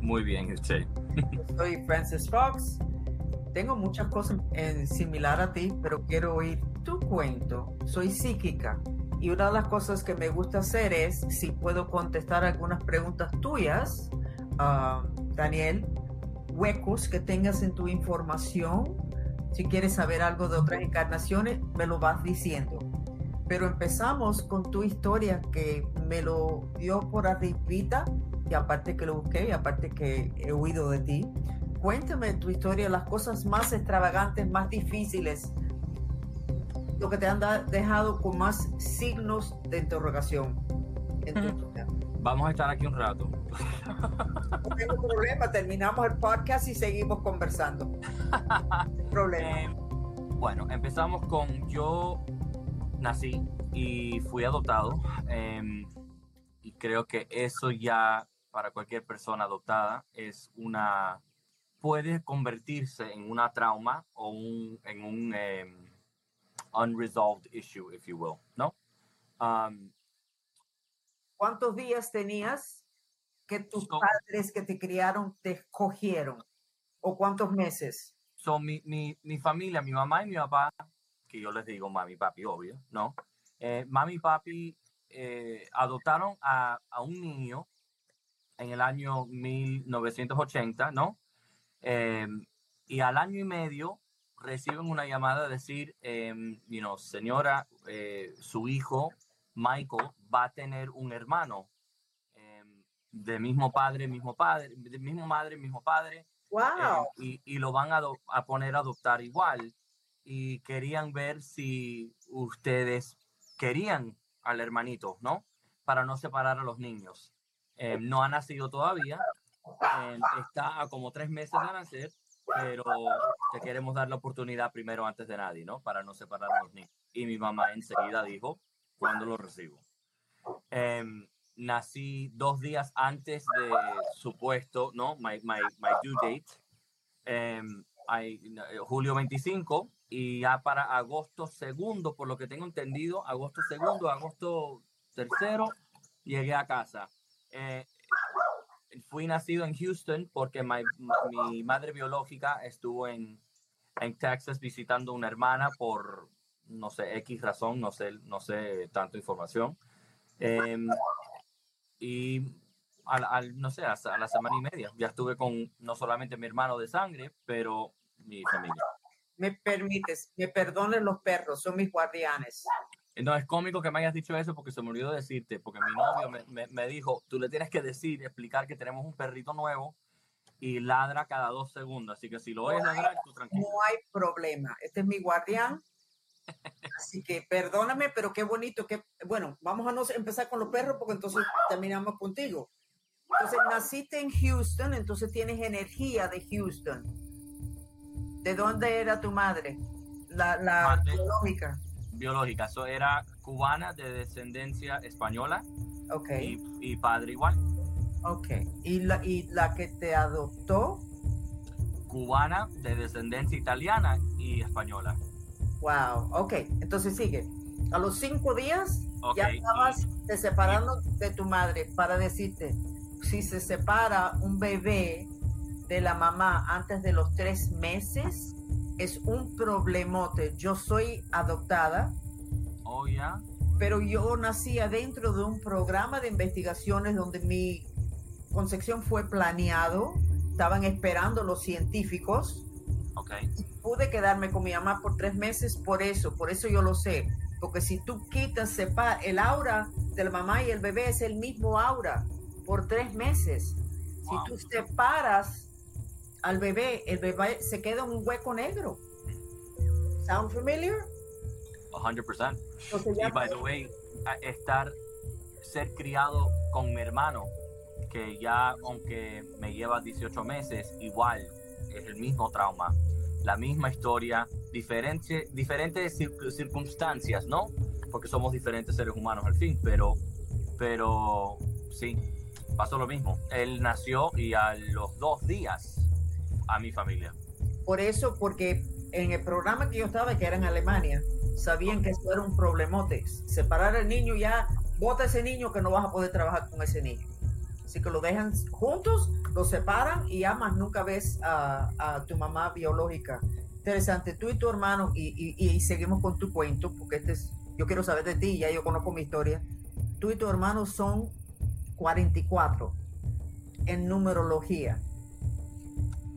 Muy bien, usted. Soy Francis Fox. Tengo muchas cosas en similar a ti, pero quiero oír tu cuento. Soy psíquica y una de las cosas que me gusta hacer es, si puedo contestar algunas preguntas tuyas, uh, Daniel, huecos que tengas en tu información. Si quieres saber algo de otras encarnaciones, me lo vas diciendo. Pero empezamos con tu historia que me lo dio por arribita y aparte que lo busqué y aparte que he oído de ti. Cuéntame tu historia, las cosas más extravagantes, más difíciles, lo que te han dejado con más signos de interrogación. Vamos a estar aquí un rato. No tengo problema, terminamos el podcast y seguimos conversando. problema. Eh, bueno, empezamos con yo nací y fui adoptado. Em, y creo que eso ya para cualquier persona adoptada es una puede convertirse en una trauma o un, en un em, unresolved issue, if you will, ¿no? Um, ¿Cuántos días tenías que tus padres que te criaron te escogieron? ¿O cuántos meses? Son mi, mi, mi, familia, mi mamá y mi papá, que yo les digo mami, papi, obvio, ¿no? Eh, mami y papi eh, adoptaron a, a, un niño en el año 1980, ¿no? Eh, y al año y medio reciben una llamada de decir, eh, señora, eh, su hijo, Michael, va a tener un hermano em, de mismo padre, mismo padre, de mismo madre, mismo padre. Wow. Y, lo van a, a, poner a adoptar igual. Y querían ver si ustedes querían al hermanito, ¿no? Para no separar a los niños. Em, no ha nacido todavía. Em, está a como tres meses de nacer pero te queremos dar la oportunidad primero antes de nadie, ¿no? Para no separar a los niños. Y mi mamá enseguida dijo, ¿cuándo lo recibo? Em, nací dos días antes de supuesto, ¿no? My, my, my due date. Um, julio 25 y ya para agosto segundo, por lo que tengo entendido, agosto segundo, agosto tercero, llegué a casa. Eh, fui nacido en Houston porque mi madre biológica estuvo en, en Texas visitando una hermana por, no sé, X razón, no sé, no sé tanta información. Em, y al, no sé, hasta a la semana y media ya estuve con no solamente mi hermano de sangre, pero mi familia. Me permites, me perdonen los perros, son mis guardianes. No, es cómico que me hayas dicho eso porque se me olvidó decirte, porque mi novio me, me, dijo, tú le tienes que decir, explicar que tenemos un perrito nuevo y ladra cada dos segundos, así que si lo oyes ladrar, tú tranquilo. No hay problema, este es mi guardián, así que perdóname, pero qué bonito, que bueno, vamos a no empezar con los perros porque entonces terminamos contigo. Entonces, naciste en Houston, entonces tienes energía de Houston. ¿De dónde era tu madre? La, la biológica biológica. Eso era cubana de descendencia española. Ok. Y, padre igual. Ok. ¿Y la, ¿Y la que te adoptó? Cubana de descendencia italiana y española. Wow. Ok. Entonces sigue. A los cinco días ya estabas te separando de tu madre para decirte, si se separa un bebé de la mamá antes de los tres meses, es un problemote. Yo soy adoptada. Oh, ya. Pero yo nací adentro de un programa de investigaciones donde mi concepción fue planeado. Estaban esperando los científicos. Ok. pude quedarme con mi mamá por tres meses por eso, por eso yo lo sé. Porque si tú quitas, sepa, el aura de la mamá y el bebé es el mismo aura por tres meses. Si tú separas al bebé, el bebé se queda en un hueco negro. ¿Sound familiar? 100%. y by the way, estar, ser criado con mi hermano, que ya aunque me lleva 18 meses, igual es el mismo trauma, la misma historia, diferente, diferentes circunstancias, ¿no? Porque somos diferentes seres humanos al fin, pero, pero sí, pasó lo mismo. Él nació y a los dos días a mi familia. Por eso, porque en el programa que yo estaba, que era en Alemania, sabían que eso era un problemote. Separar al niño ya, bota ese niño que no vas a poder trabajar con ese niño. Así que lo dejan juntos, lo separan y ya más nunca ves a, a tu mamá biológica. Interesante, tú y tu hermano, y, y, y, seguimos con tu cuento, porque este es, yo quiero saber de ti, ya yo conozco mi historia. Tú y tu hermano son 44 en numerología.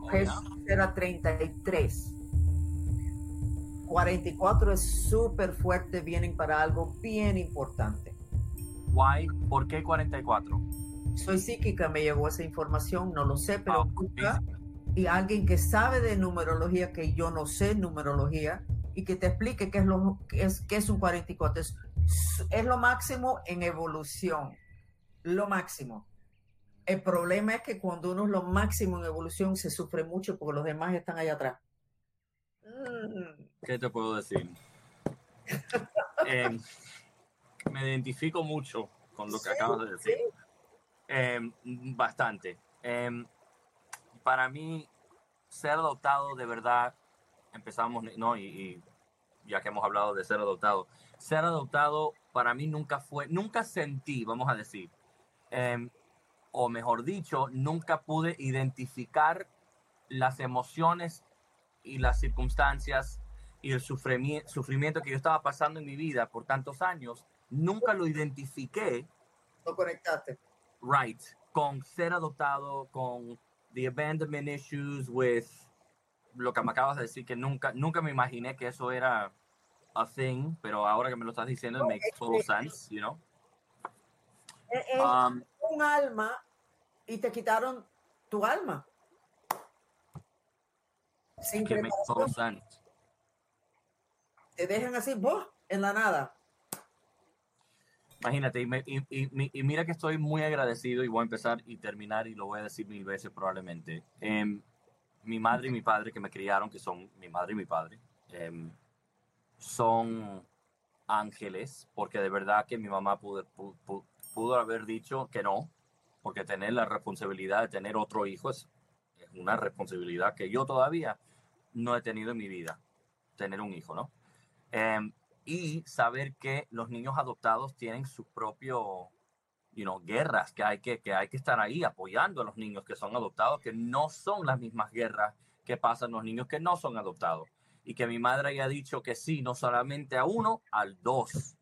Jesús era 33. 44 es súper fuerte, vienen para algo bien importante. Why? ¿Por qué 44? Soy psíquica, me llegó esa información, no lo sé, pero Ah, y alguien que sabe de numerología, que yo no sé numerología, y que te explique qué es, lo, qué es, qué es un 44. Es, es lo máximo en evolución, lo máximo. El problema es que cuando uno es lo máximo en evolución se sufre mucho porque los demás están allá atrás. Mm. ¿Qué te puedo decir? Eh, me identifico mucho con lo que Sí, acabas de decir. sí. Eh, bastante. Eh, para mí, ser adoptado de verdad, empezamos, ¿no? Y, y ya que hemos hablado de ser adoptado, ser adoptado para mí nunca fue, nunca sentí, vamos a decir, eh, o mejor dicho, nunca pude identificar las emociones y las circunstancias y el sufrimi- sufrimiento que yo estaba pasando en mi vida por tantos años, nunca lo identifiqué Lo conectaste. right con ser adoptado, con the abandonment issues with lo que me acabas de decir que nunca nunca me imaginé que eso era a thing, pero ahora que me lo estás diciendo it makes total sense, you know. Es, es Um, un alma y te quitaron tu alma. Sin que preparación. Te dejan así, ¡buah! en la nada. Imagínate, y, me- y- y- y mira que estoy muy agradecido y voy a empezar y terminar y lo voy a decir mil veces probablemente. Em, mi madre y mi padre que me criaron, que son mi madre y mi padre, em, son ángeles, porque de verdad que mi mamá pudo, pu- pu- pudo haber dicho que no, porque tener la responsabilidad de tener otro hijo es, es una responsabilidad que yo todavía no he tenido en mi vida, tener un hijo, ¿no? Em, y saber que los niños adoptados tienen su propio, you know, guerras, que hay que, que hay que estar ahí apoyando a los niños que son adoptados, que no son las mismas guerras que pasan los niños que no son adoptados. Y que mi madre haya dicho que sí, no solamente a uno, al dos.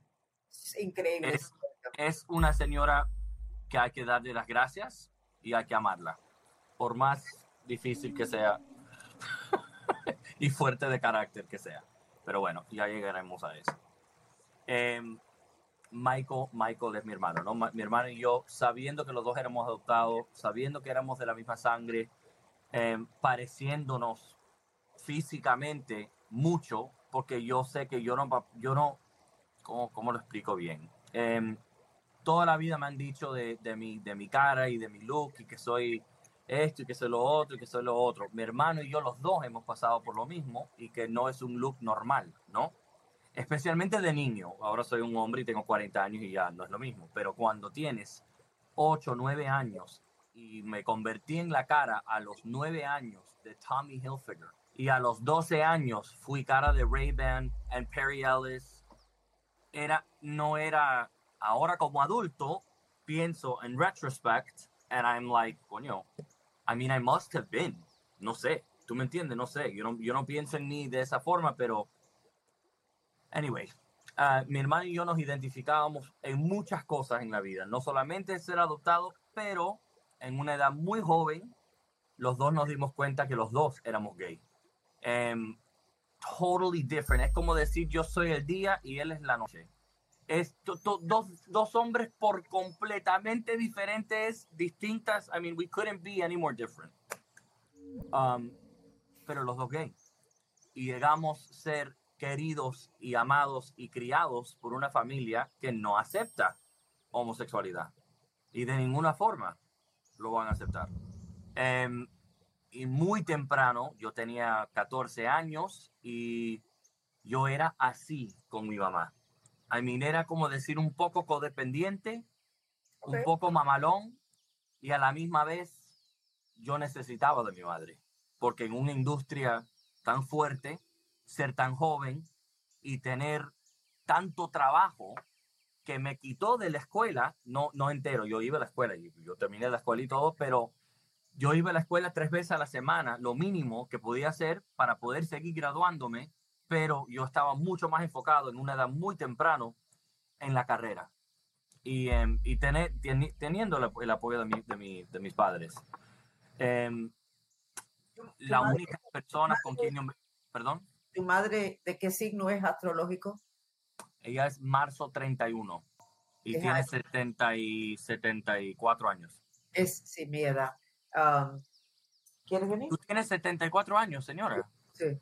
Es increíble. Es, es una señora hay que darle las gracias y hay que amarla, por más difícil que sea y fuerte de carácter que sea. Pero bueno, ya llegaremos a eso. Em, Michael, Michael es mi hermano, ¿no? Mi hermano y yo, sabiendo que los dos éramos adoptados, sabiendo que éramos de la misma sangre, em, pareciéndonos físicamente mucho, porque yo sé que yo no, yo no, ¿cómo, cómo lo explico bien? Em, toda la vida me han dicho de, mi, de mi cara y de mi look y que soy esto y que soy lo otro y que soy lo otro. Mi hermano y yo los dos hemos pasado por lo mismo y que no es un look normal, ¿no? Especialmente de niño. Ahora soy un hombre y tengo 40 años y ya no es lo mismo. Pero cuando tienes 8, 9 años y me convertí en la cara a los 9 años de Tommy Hilfiger y a los 12 años fui cara de Ray-Ban and Perry Ellis, era, no era, ahora como adulto pienso en retrospect and I'm like, coño, I mean, I must have been. No sé, tú me entiendes, no sé. Yo no, yo no pienso en mí de esa forma, pero. Anyway, ah, mi hermano y yo nos identificábamos en muchas cosas en la vida. No solamente ser adoptados, pero en una edad muy joven, los dos nos dimos cuenta que los dos éramos gay. Em, totally different. Es como decir yo soy el día y él es la noche. Es dos, dos hombres por completamente diferentes, distintas. I mean, we couldn't be any more different. Um, pero los dos gay. Y llegamos a ser queridos y amados y criados por una familia que no acepta homosexualidad. Y de ninguna forma lo van a aceptar. Em, y muy temprano, yo tenía 14 años y yo era así con mi mamá. I mean, era como decir un poco codependiente, un poco mamalón y a la misma vez yo necesitaba de mi madre. Porque en una industria tan fuerte, ser tan joven y tener tanto trabajo que me quitó de la escuela, no, no entero, yo iba a la escuela y yo terminé la escuela y todo, pero yo iba a la escuela tres veces a la semana, lo mínimo que podía hacer para poder seguir graduándome, pero yo estaba mucho más enfocado en una edad muy temprano en la carrera y, em, y tener, teniendo el, apoyo de, mi, de, mi, de, mis padres. Eh, la única persona con quien yo me... Perdón. ¿Tu madre de qué signo es astrológico? Ella es marzo 31 y tiene 70 y 74 años. Es, sí, mi edad. Um, ¿Quieres venir? Tú tienes 74 años, señora. Sí.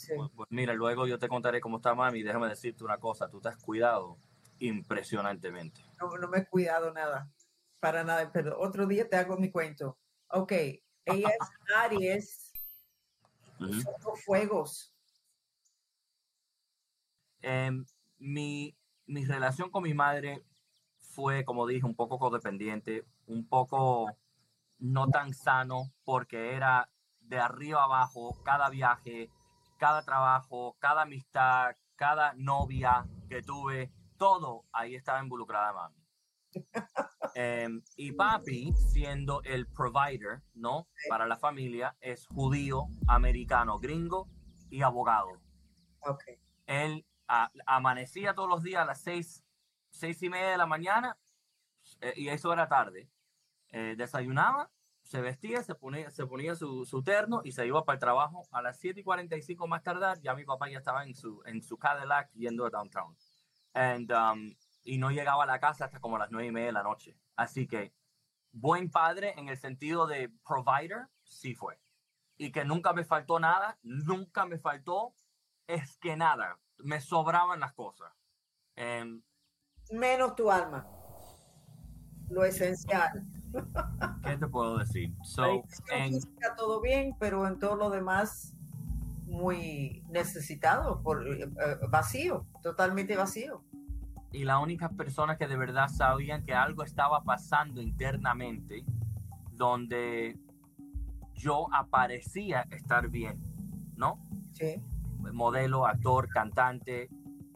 Sí. Pues, pues, mira, luego yo te contaré cómo está mami. Déjame decirte una cosa. Tú te has cuidado impresionantemente. No, no me he cuidado nada. Para nada. Pero otro día te hago mi cuento. Ok. Ella es Aries. Uh fuegos. Eh, mi, mi relación con mi madre fue, como dije, un poco codependiente, un poco no tan sano, porque era de arriba abajo, cada viaje, cada trabajo, cada amistad, cada novia que tuve, todo ahí estaba involucrada mami. Em, y papi, siendo el provider, ¿no? Para la familia, es judío, americano, gringo y abogado. Okay. Él amanecía todos los días a las seis, seis y media de la mañana, eh, y eso era tarde. Eh, desayunaba, se vestía, se ponía, se ponía su, su, terno y se iba para el trabajo. A las 7 y 45 más tardar, ya mi papá ya estaba en su, en su Cadillac yendo a downtown. And, um, y no llegaba a la casa hasta como las 9 y media de la noche. Así que buen padre en el sentido de provider, sí fue. Y que nunca me faltó nada, nunca me faltó, es que nada me sobraban las cosas. Menos tu alma. Lo esencial. ¿Qué te puedo decir? todo bien, pero en todo lo demás muy necesitado, por, eh, eh, vacío, totalmente vacío. Y la única persona que de verdad sabían que algo estaba pasando internamente, donde yo aparecía estar bien, ¿no? Sí modelo, actor, cantante,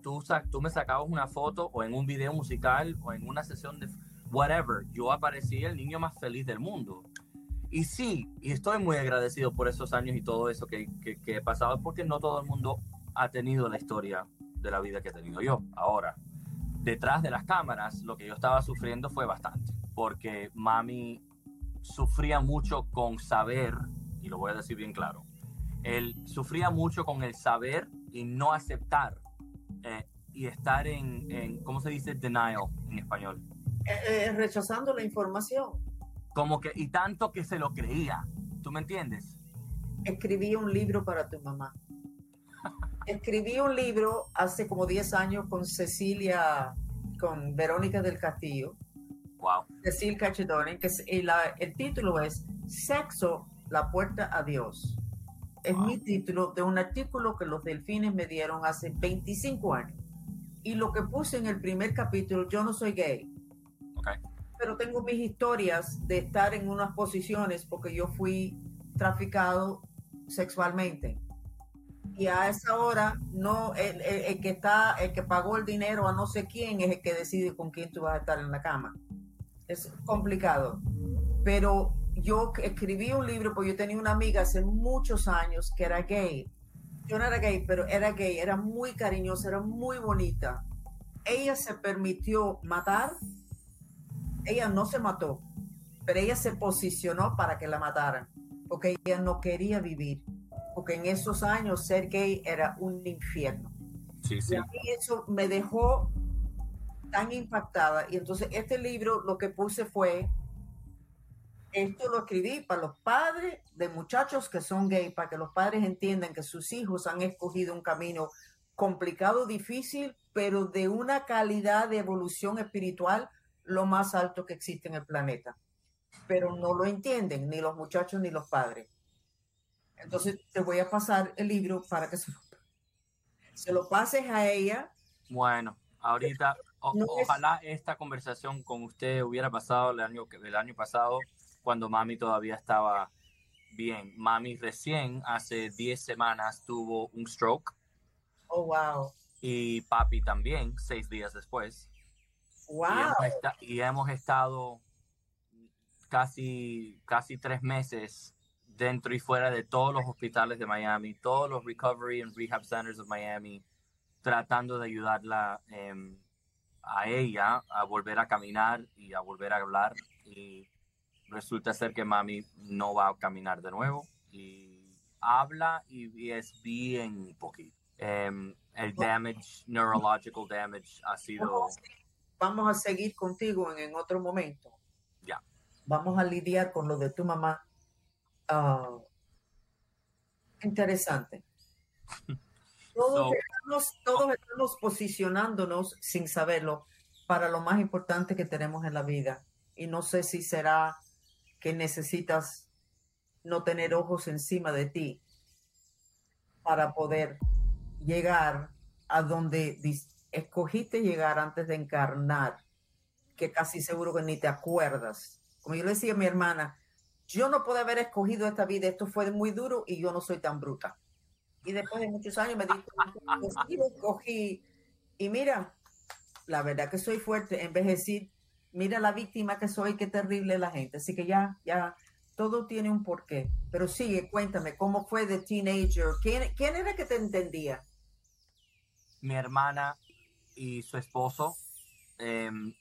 tú, tú me sacabas una foto o en un video musical o en una sesión de whatever, yo aparecía el niño más feliz del mundo. Y sí, y estoy muy agradecido por esos años y todo eso que, que, que he pasado, porque no todo el mundo ha tenido la historia de la vida que he tenido yo. Ahora, detrás de las cámaras, lo que yo estaba sufriendo fue bastante, porque mami sufría mucho con saber, y lo voy a decir bien claro, él sufría mucho con el saber y no aceptar eh, y estar en, en, ¿cómo se dice? Denial en español. Eh, eh, rechazando la información. Como que, y tanto que se lo creía. ¿Tú me entiendes? Escribí un libro para tu mamá. Escribí un libro hace como 10 años con Cecilia, con Verónica del Castillo. Wow. Cecilia Cachedoni, que el título es Sexo, la puerta a Dios es mi título de un artículo que los delfines me dieron hace 25 años. Y lo que puse en el primer capítulo, yo no soy gay. Pero tengo mis historias de estar en unas posiciones porque yo fui traficado sexualmente. Y a esa hora, no, el, el, que está, el que pagó el dinero a no sé quién es el que decide con quién tú vas a estar en la cama. Es complicado. Pero yo escribí un libro, porque yo tenía una amiga hace muchos años que era gay. Yo no era gay, pero era gay, era muy cariñosa, era muy bonita. Ella se permitió matar, ella no se mató, pero ella se posicionó para que la mataran, porque ella no quería vivir, porque en esos años ser gay era un infierno. Sí, sí. Y eso me dejó tan impactada. Y entonces este libro lo que puse fue esto lo escribí para los padres de muchachos que son gays, para que los padres entiendan que sus hijos han escogido un camino complicado, difícil, pero de una calidad de evolución espiritual lo más alto que existe en el planeta. Pero no lo entienden ni los muchachos ni los padres. Entonces te voy a pasar el libro para que se lo, se lo pases a ella. Bueno, ahorita ojalá esta conversación con usted hubiera pasado el año, el año pasado cuando mami todavía estaba bien. Mami recién, hace 10 semanas, tuvo un stroke. Oh, wow. Y papi también, seis días después. Wow. Y hemos, esta- y hemos estado casi, casi tres meses dentro y fuera de todos los hospitales de Miami, todos los recovery and rehab centers de Miami, tratando de ayudarla em, a ella a volver a caminar y a volver a hablar. Y resulta ser que mami no va a caminar de nuevo y habla y, es bien poquito. Em, el damage, neurological damage ha sido... Vamos a seguir contigo en, en otro momento. Ya. Vamos a lidiar con lo de tu mamá. Ah, interesante. Todos, estamos, todos estamos posicionándonos sin saberlo para lo más importante que tenemos en la vida. Y no sé si será que necesitas no tener ojos encima de ti para poder llegar a donde escogiste llegar antes de encarnar, que casi seguro que ni te acuerdas. Como yo le decía a mi hermana, yo no puedo haber escogido esta vida, esto fue muy duro y yo no soy tan bruta. Y después de muchos años me dije, "Pues sí, lo escogí. Y mira, la verdad que soy fuerte, envejecí, mira la víctima que soy, qué terrible la gente. Así que ya, ya, todo tiene un porqué. Pero sigue, cuéntame, ¿cómo fue de teenager? ¿Quién, quién era que te entendía? mi hermana y su esposo em,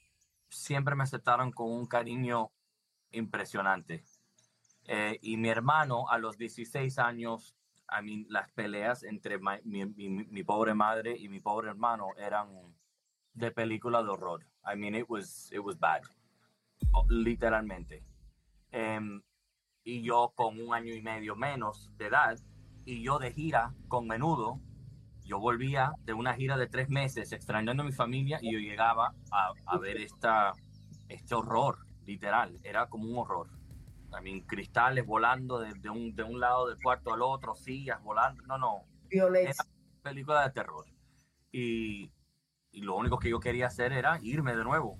siempre me aceptaron con un cariño impresionante. Eh, y mi hermano, a los 16 años, a mí, las peleas entre mi, mi- pobre madre y mi pobre hermano eran de película de horror. I mean, it was, it was bad. Oh, Literalmente. Em, y yo con un año y medio menos de edad, y yo de gira con menudo, yo volvía de una gira de tres meses extrañando a mi familia y yo llegaba a, a ver esta, este horror, literal, era como un horror. También cristales volando de, de un, de un lado del cuarto al otro, sillas volando, no, no, Violencia. película de terror. Y, y lo único que yo quería hacer era irme de nuevo.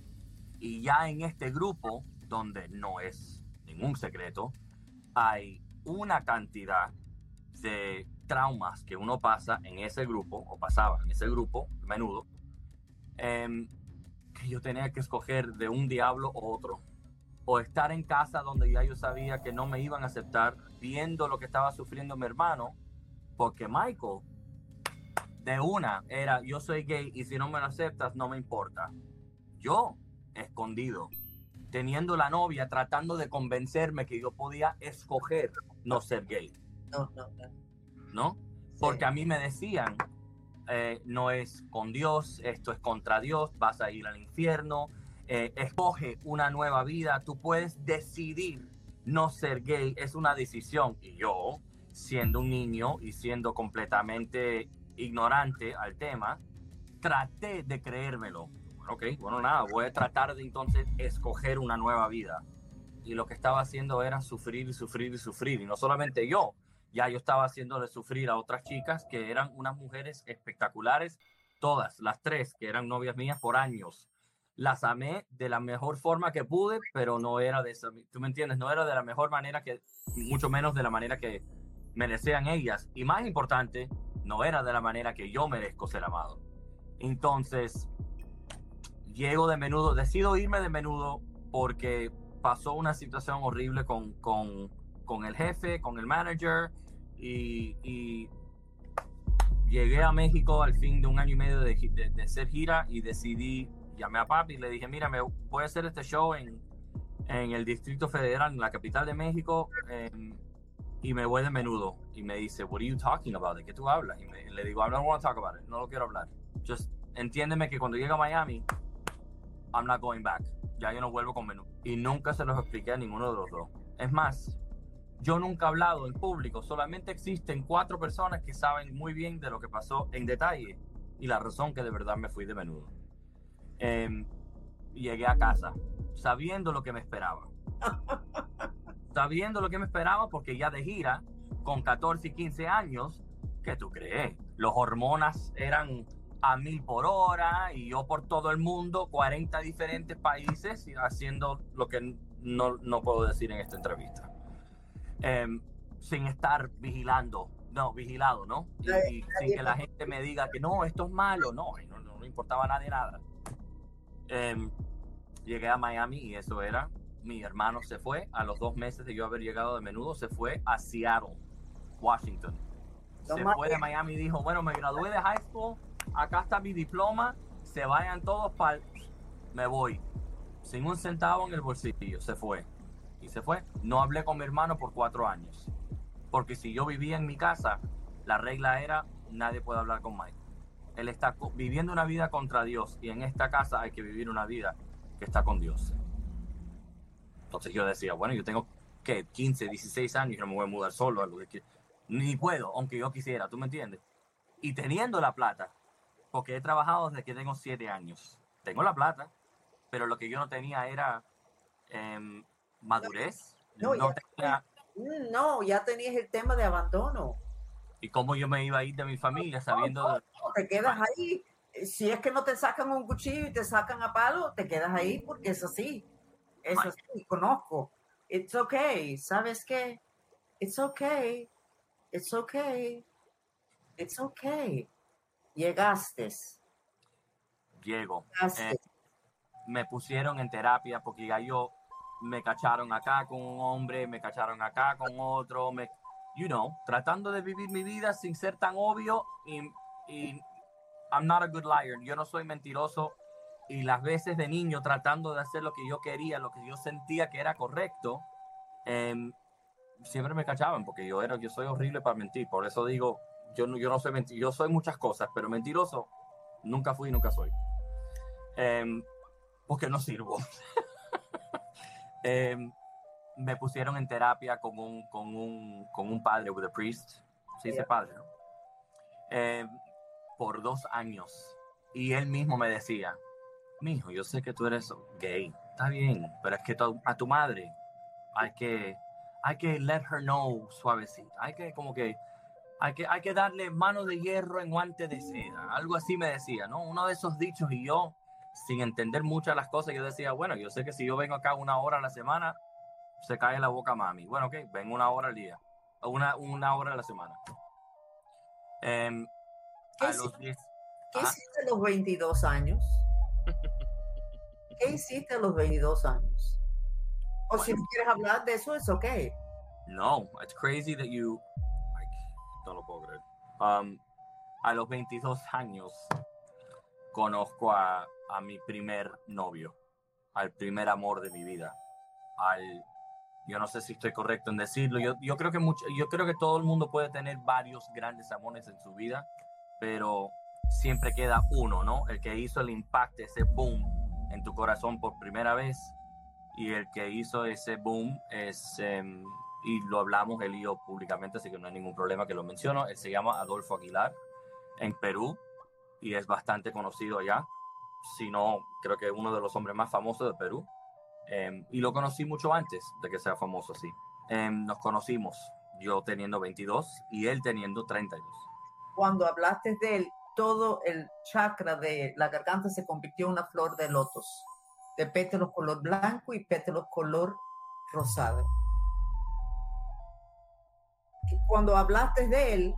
Y ya en este grupo, donde no es ningún secreto, hay una cantidad de traumas que uno pasa en ese grupo, o pasaba en ese grupo, menudo, em, que yo tenía que escoger de un diablo o otro. O estar en casa donde ya yo sabía que no me iban a aceptar, viendo lo que estaba sufriendo mi hermano, porque Michael, de una, era yo soy gay y si no me lo aceptas, no me importa. Yo, escondido, teniendo la novia, tratando de convencerme que yo podía escoger no ser gay. No, no, no. ¿No? Porque a mí me decían, eh, no es con Dios, esto es contra Dios, vas a ir al infierno, eh, escoge una nueva vida, tú puedes decidir no ser gay, es una decisión. Y yo, siendo un niño y siendo completamente ignorante al tema, traté de creérmelo. Ok, bueno, nada, voy a tratar de entonces escoger una nueva vida. Y lo que estaba haciendo era sufrir y sufrir y sufrir. Y no solamente yo, ya yo estaba haciéndole sufrir a otras chicas que eran unas mujeres espectaculares, todas, las tres, que eran novias mías por años. Las amé de la mejor forma que pude, pero no era de esa, tú me entiendes, no era de la mejor manera que, mucho menos de la manera que merecían ellas. Y más importante, no era de la manera que yo merezco ser amado. Entonces, llego de menudo, decido irme de menudo porque pasó una situación horrible con, con, con el jefe, con el manager y, llegué a México al fin de un año y medio de, de, hacer gira y decidí, llamé a papi y le dije, mira, me voy a hacer este show en, el Distrito Federal, en la capital de México, em, y me voy de menudo. Y me dice, what are you talking about? ¿De qué tú hablas? Y me- le digo, I don't want to talk about it, no lo quiero hablar. Just entiéndeme que cuando llegue a Miami, I'm not going back. Ya yo no vuelvo con menudo. Y nunca se los expliqué a ninguno de los dos. Es más, yo nunca he hablado en público, solamente existen cuatro personas que saben muy bien de lo que pasó en detalle y la razón que de verdad me fui de menudo. Em, llegué a casa sabiendo lo que me esperaba. sabiendo lo que me esperaba porque ya de gira, con 14 y 15 años, ¿qué tú crees? Los hormonas eran a mil por hora y yo por todo el mundo, 40 diferentes países, haciendo lo que no, no puedo decir en esta entrevista. Em, sin estar vigilando, no, vigilado, ¿no? Y, y sin que la gente me diga que no, esto es malo, no, no, no, no importaba a nadie nada. Em, llegué a Miami y eso era, mi hermano se fue, a los dos meses de yo haber llegado de menudo, se fue a Seattle, Washington. Se fue de Miami y dijo, bueno, me gradué de high school, acá está mi diploma, se vayan todos para... Me voy. Sin un centavo en el bolsillo, se fue. Y se fue. No hablé con mi hermano por cuatro años. Porque si yo vivía en mi casa, la regla era, nadie puede hablar con Mike. Él está viviendo una vida contra Dios y en esta casa hay que vivir una vida que está con Dios. Entonces yo decía, bueno, yo tengo que 15, 16 años y no me voy a mudar solo, algo que ni puedo, aunque yo quisiera, ¿tú me entiendes? Y teniendo la plata, porque he trabajado desde que tengo 7 años, tengo la plata, pero lo que yo no tenía era em, madurez. No, no, ya, no, ya tenías el tema de abandono. ¿Y cómo yo me iba a ir de mi familia sabiendo... te quedas ahí. Si es que no te sacan un cuchillo y te sacan a palo, te quedas ahí porque es así. Es así, conozco. It's okay. ¿Sabes qué? It's okay. It's okay. It's okay. Llegaste. Llego. Eh, me pusieron en terapia porque ya yo me cacharon acá con un hombre, me cacharon acá con otro, me, you know, tratando de vivir mi vida sin ser tan obvio y, y I'm not a good liar, yo no soy mentiroso y las veces de niño tratando de hacer lo que yo quería, lo que yo sentía que era correcto, em, siempre me cachaban porque yo era, yo soy horrible para mentir, por eso digo, yo no, yo no soy mentir, yo soy muchas cosas, pero mentiroso nunca fui y nunca soy. Em, porque no sirvo. Em, me pusieron en terapia con un, con un, con un padre, with a priest, se dice padre, em, por dos años. Y él mismo me decía, mijo, yo sé que tú eres gay, está bien, pero es que a tu madre hay que, hay que let her know suavecito, hay que como que, hay que, hay que darle mano de hierro en guante de seda, algo así me decía, ¿no? Uno de esos dichos y yo, sin entender muchas las cosas, yo decía, bueno, yo sé que si yo vengo acá una hora a la semana, se cae la boca mami. Bueno, ok, ven una hora al día, una, una hora a la semana. Em, ¿Qué, hiciste a los 22 años? ¿Qué hiciste a los 22 años? O si no quieres hablar de eso, es ok. No, it's crazy that you. no lo puedo creer. Um, a los 22 años conozco a, a mi primer novio, al primer amor de mi vida, al yo no sé si estoy correcto en decirlo. Yo, yo, creo que mucho, yo creo que todo el mundo puede tener varios grandes amores en su vida, pero siempre queda uno, ¿no? El que hizo el impacto, ese boom en tu corazón por primera vez. Y el que hizo ese boom es, em, y lo hablamos él y yo públicamente, así que no hay ningún problema que lo menciono. Él se llama Adolfo Aguilar en Perú y es bastante conocido allá. Si no, creo que uno de los hombres más famosos de Perú. Em, y lo conocí mucho antes de que sea famoso así. Em, nos conocimos, yo teniendo 22 y él teniendo 32. Cuando hablaste de él, todo el chakra de la garganta se convirtió en una flor de lotos, de pétalos color blanco y pétalos color rosado. Cuando hablaste de él,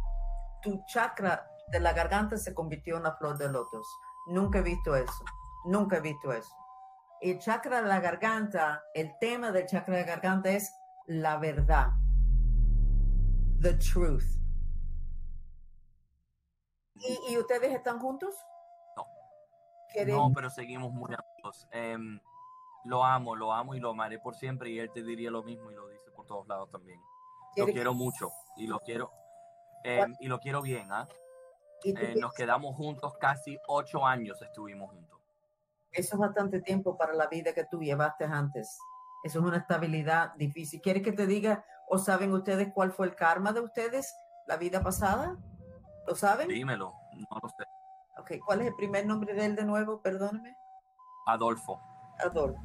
tu chakra de la garganta se convirtió en una flor de lotos. Nunca he visto eso. Nunca he visto eso el chakra de la garganta, el tema del chakra de la garganta es la verdad. The truth. ¿Y, ustedes están juntos? No. No, pero seguimos muy amigos. Em, lo amo, lo amo y lo amaré por siempre y él te diría lo mismo y lo dice por todos lados también. Lo quiero mucho y lo quiero em, y lo quiero bien, ¿ah? Eh, nos quedamos juntos casi ocho años estuvimos juntos. Eso es bastante tiempo para la vida que tú llevaste antes. Eso es una estabilidad difícil. ¿Quieres que te diga o saben ustedes cuál fue el karma de ustedes la vida pasada? ¿Lo saben? Dímelo, no lo sé. Ok, ¿cuál es el primer nombre de él de nuevo? Perdóneme. Adolfo. Adolfo.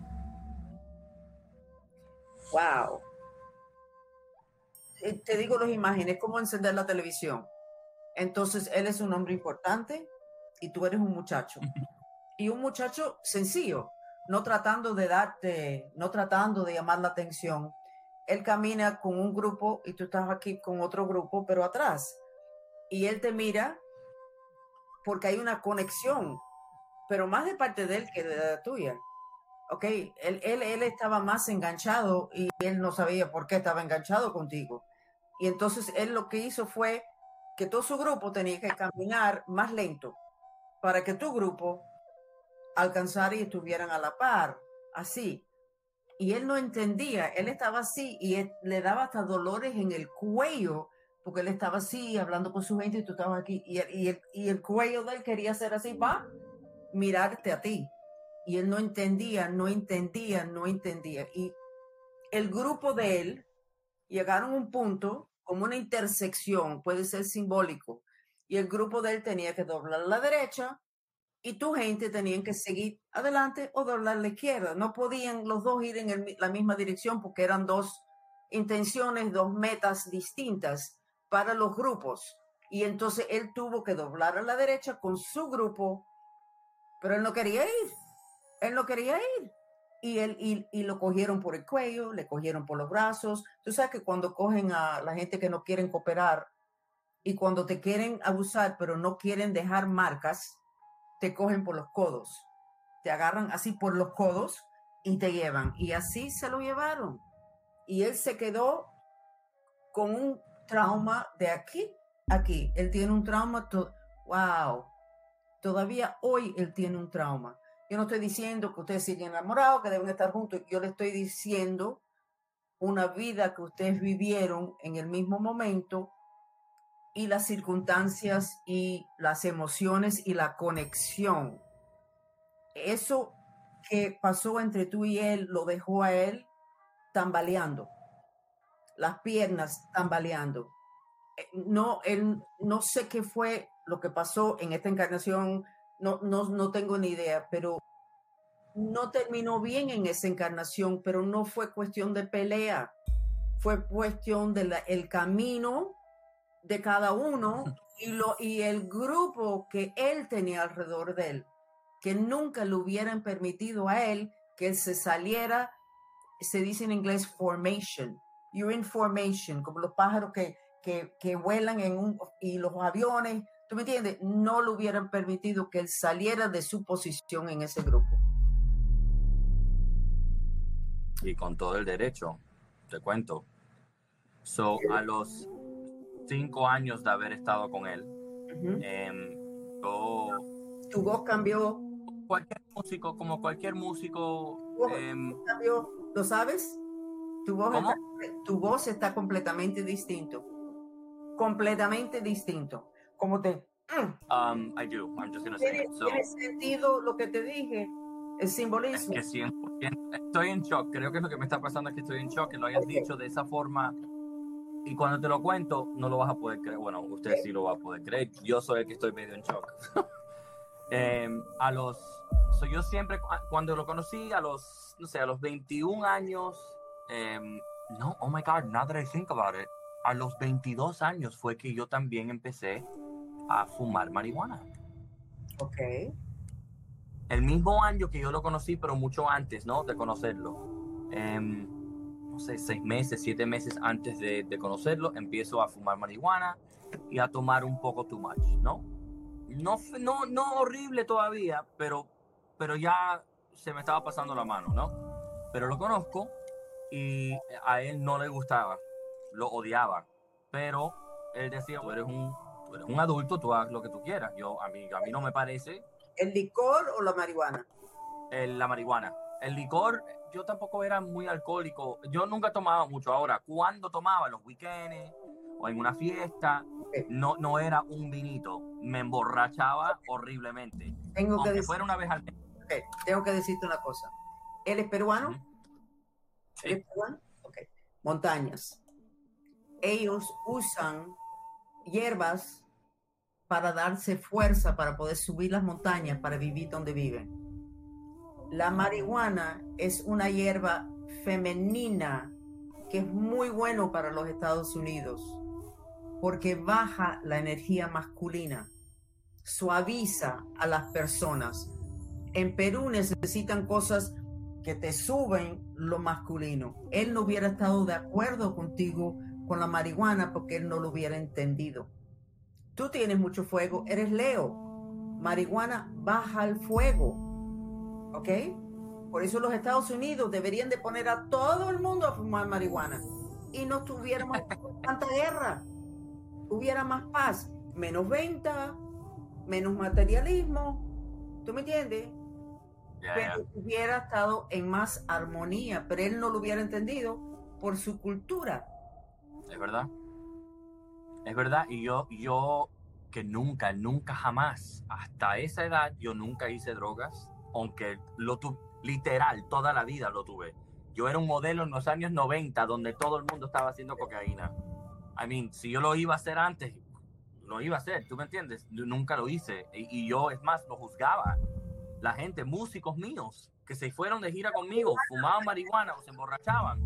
Wow. Eh, te digo las imágenes, como encender la televisión. Entonces, él es un hombre importante y tú eres un muchacho. y un muchacho sencillo, no tratando de darte, no tratando de llamar la atención. Él camina con un grupo y tú estás aquí con otro grupo, pero atrás. Y él te mira porque hay una conexión, pero más de parte de él que de la tuya. Ok, él, él, él estaba más enganchado y él no sabía por qué estaba enganchado contigo. Y entonces él lo que hizo fue que todo su grupo tenía que caminar más lento para que tu grupo alcanzara y estuvieran a la par, así. Y él no entendía, él estaba así y le daba hasta dolores en el cuello, porque él estaba así hablando con su gente y tú estabas aquí, y, el, cuello de él quería ser así, va, mirarte a ti. Y él no entendía, no entendía, no entendía. Y el grupo de él llegaron a un punto, como una intersección, puede ser simbólico, y el grupo de él tenía que doblar a la derecha y tu gente tenía que seguir adelante o doblar a la izquierda. No podían los dos ir en la misma dirección porque eran dos intenciones, dos metas distintas para los grupos. Y entonces él tuvo que doblar a la derecha con su grupo, pero él no quería ir. Él no quería ir. Y, él, y, lo cogieron por el cuello, le cogieron por los brazos. Tú sabes que cuando cogen a la gente que no quieren cooperar, y cuando te quieren abusar, pero no quieren dejar marcas, te cogen por los codos. Te agarran así por los codos y te llevan. Y así se lo llevaron. Y él se quedó con un trauma de aquí aquí. Él tiene un trauma. wow. Todavía hoy él tiene un trauma. Yo no estoy diciendo que ustedes siguen enamorados, que deben estar juntos. Yo le estoy diciendo una vida que ustedes vivieron en el mismo momento y las circunstancias y las emociones y la conexión. Eso que pasó entre tú y él lo dejó a él tambaleando, las piernas tambaleando. Eh, no, él no sé qué fue lo que pasó en esta encarnación, no, no, no tengo ni idea, pero no terminó bien en esa encarnación, pero no fue cuestión de pelea, fue cuestión del el camino de cada uno y, lo, y el grupo que él tenía alrededor de él, que nunca le hubieran permitido a él que se saliera, se dice en inglés formation, you're in formation, como los pájaros que, que, que vuelan en un, y los aviones, ¿tú me entiendes? No le hubieran permitido que él saliera de su posición en ese grupo. Y con todo el derecho, te cuento. So, a los cinco años de haber estado con él. Em, tu voz cambió. Cualquier músico, como cualquier músico. Em, cambió, ¿lo sabes? Tu voz, está, tu voz está completamente distinto. Completamente distinto. Como te. Mm. Um, I do. I'm just gonna say ¿Tiene sentido lo que te dije? El simbolismo. Es que estoy en shock. Creo que lo que me está pasando es que estoy en shock. Que lo hayas dicho de esa forma y cuando te lo cuento, no lo vas a poder creer. Bueno, usted sí lo va a poder creer. Yo soy el que estoy medio en shock. Em, a los. yo siempre, cuando lo conocí, a los, no sé, a los 21 años. Em, no, oh my God, now that I think about it. A los 22 años fue que yo también empecé a fumar marihuana. Ok. El mismo año que yo lo conocí, pero mucho antes, ¿no? De conocerlo. Eh, no sé, seis meses, siete meses antes de, conocerlo, empiezo a fumar marihuana y a tomar un poco too much, ¿no? No, no, no horrible todavía, pero, pero ya se me estaba pasando la mano, ¿no? Pero lo conozco y a él no le gustaba, lo odiaba, pero él decía, tú eres un, eres un adulto, tú haz lo que tú quieras. Yo, a mí, a mí no me parece. ¿El licor o la marihuana? El, la marihuana. El licor, yo tampoco era muy alcohólico. Yo nunca tomaba mucho. Ahora, cuando tomaba los weekends o en una fiesta, no, no era un vinito. Me emborrachaba horriblemente. Tengo que decir, fuera una vez al mes. Tengo que decirte una cosa. ¿Él es peruano? Sí. es peruano? Montañas. Ellos usan hierbas para darse fuerza para poder subir las montañas, para vivir donde viven la marihuana es una hierba femenina que es muy bueno para los Estados Unidos porque baja la energía masculina, suaviza a las personas. En Perú necesitan cosas que te suben lo masculino. Él no hubiera estado de acuerdo contigo con la marihuana porque él no lo hubiera entendido. Tú tienes mucho fuego, eres Leo. marihuana baja el fuego. ¿Ok? Por eso los Estados Unidos deberían de poner a todo el mundo a fumar marihuana y no tuviéramos tanta guerra. Hubiera más paz, menos venta, menos materialismo. ¿Tú me entiendes? pero hubiera estado en más armonía, pero él no lo hubiera entendido por su cultura. Es verdad. Es verdad. Y yo, yo que nunca, nunca jamás, hasta esa edad, yo nunca hice drogas, aunque lo tuve, literal, toda la vida lo tuve. Yo era un modelo en los años 90 donde todo el mundo estaba haciendo cocaína. I mean, si yo lo iba a hacer antes, lo iba a hacer, ¿tú me entiendes? nunca lo hice. Y, y yo, es más, lo juzgaba la gente, músicos míos, que se fueron de gira conmigo, fumaban marihuana o se emborrachaban.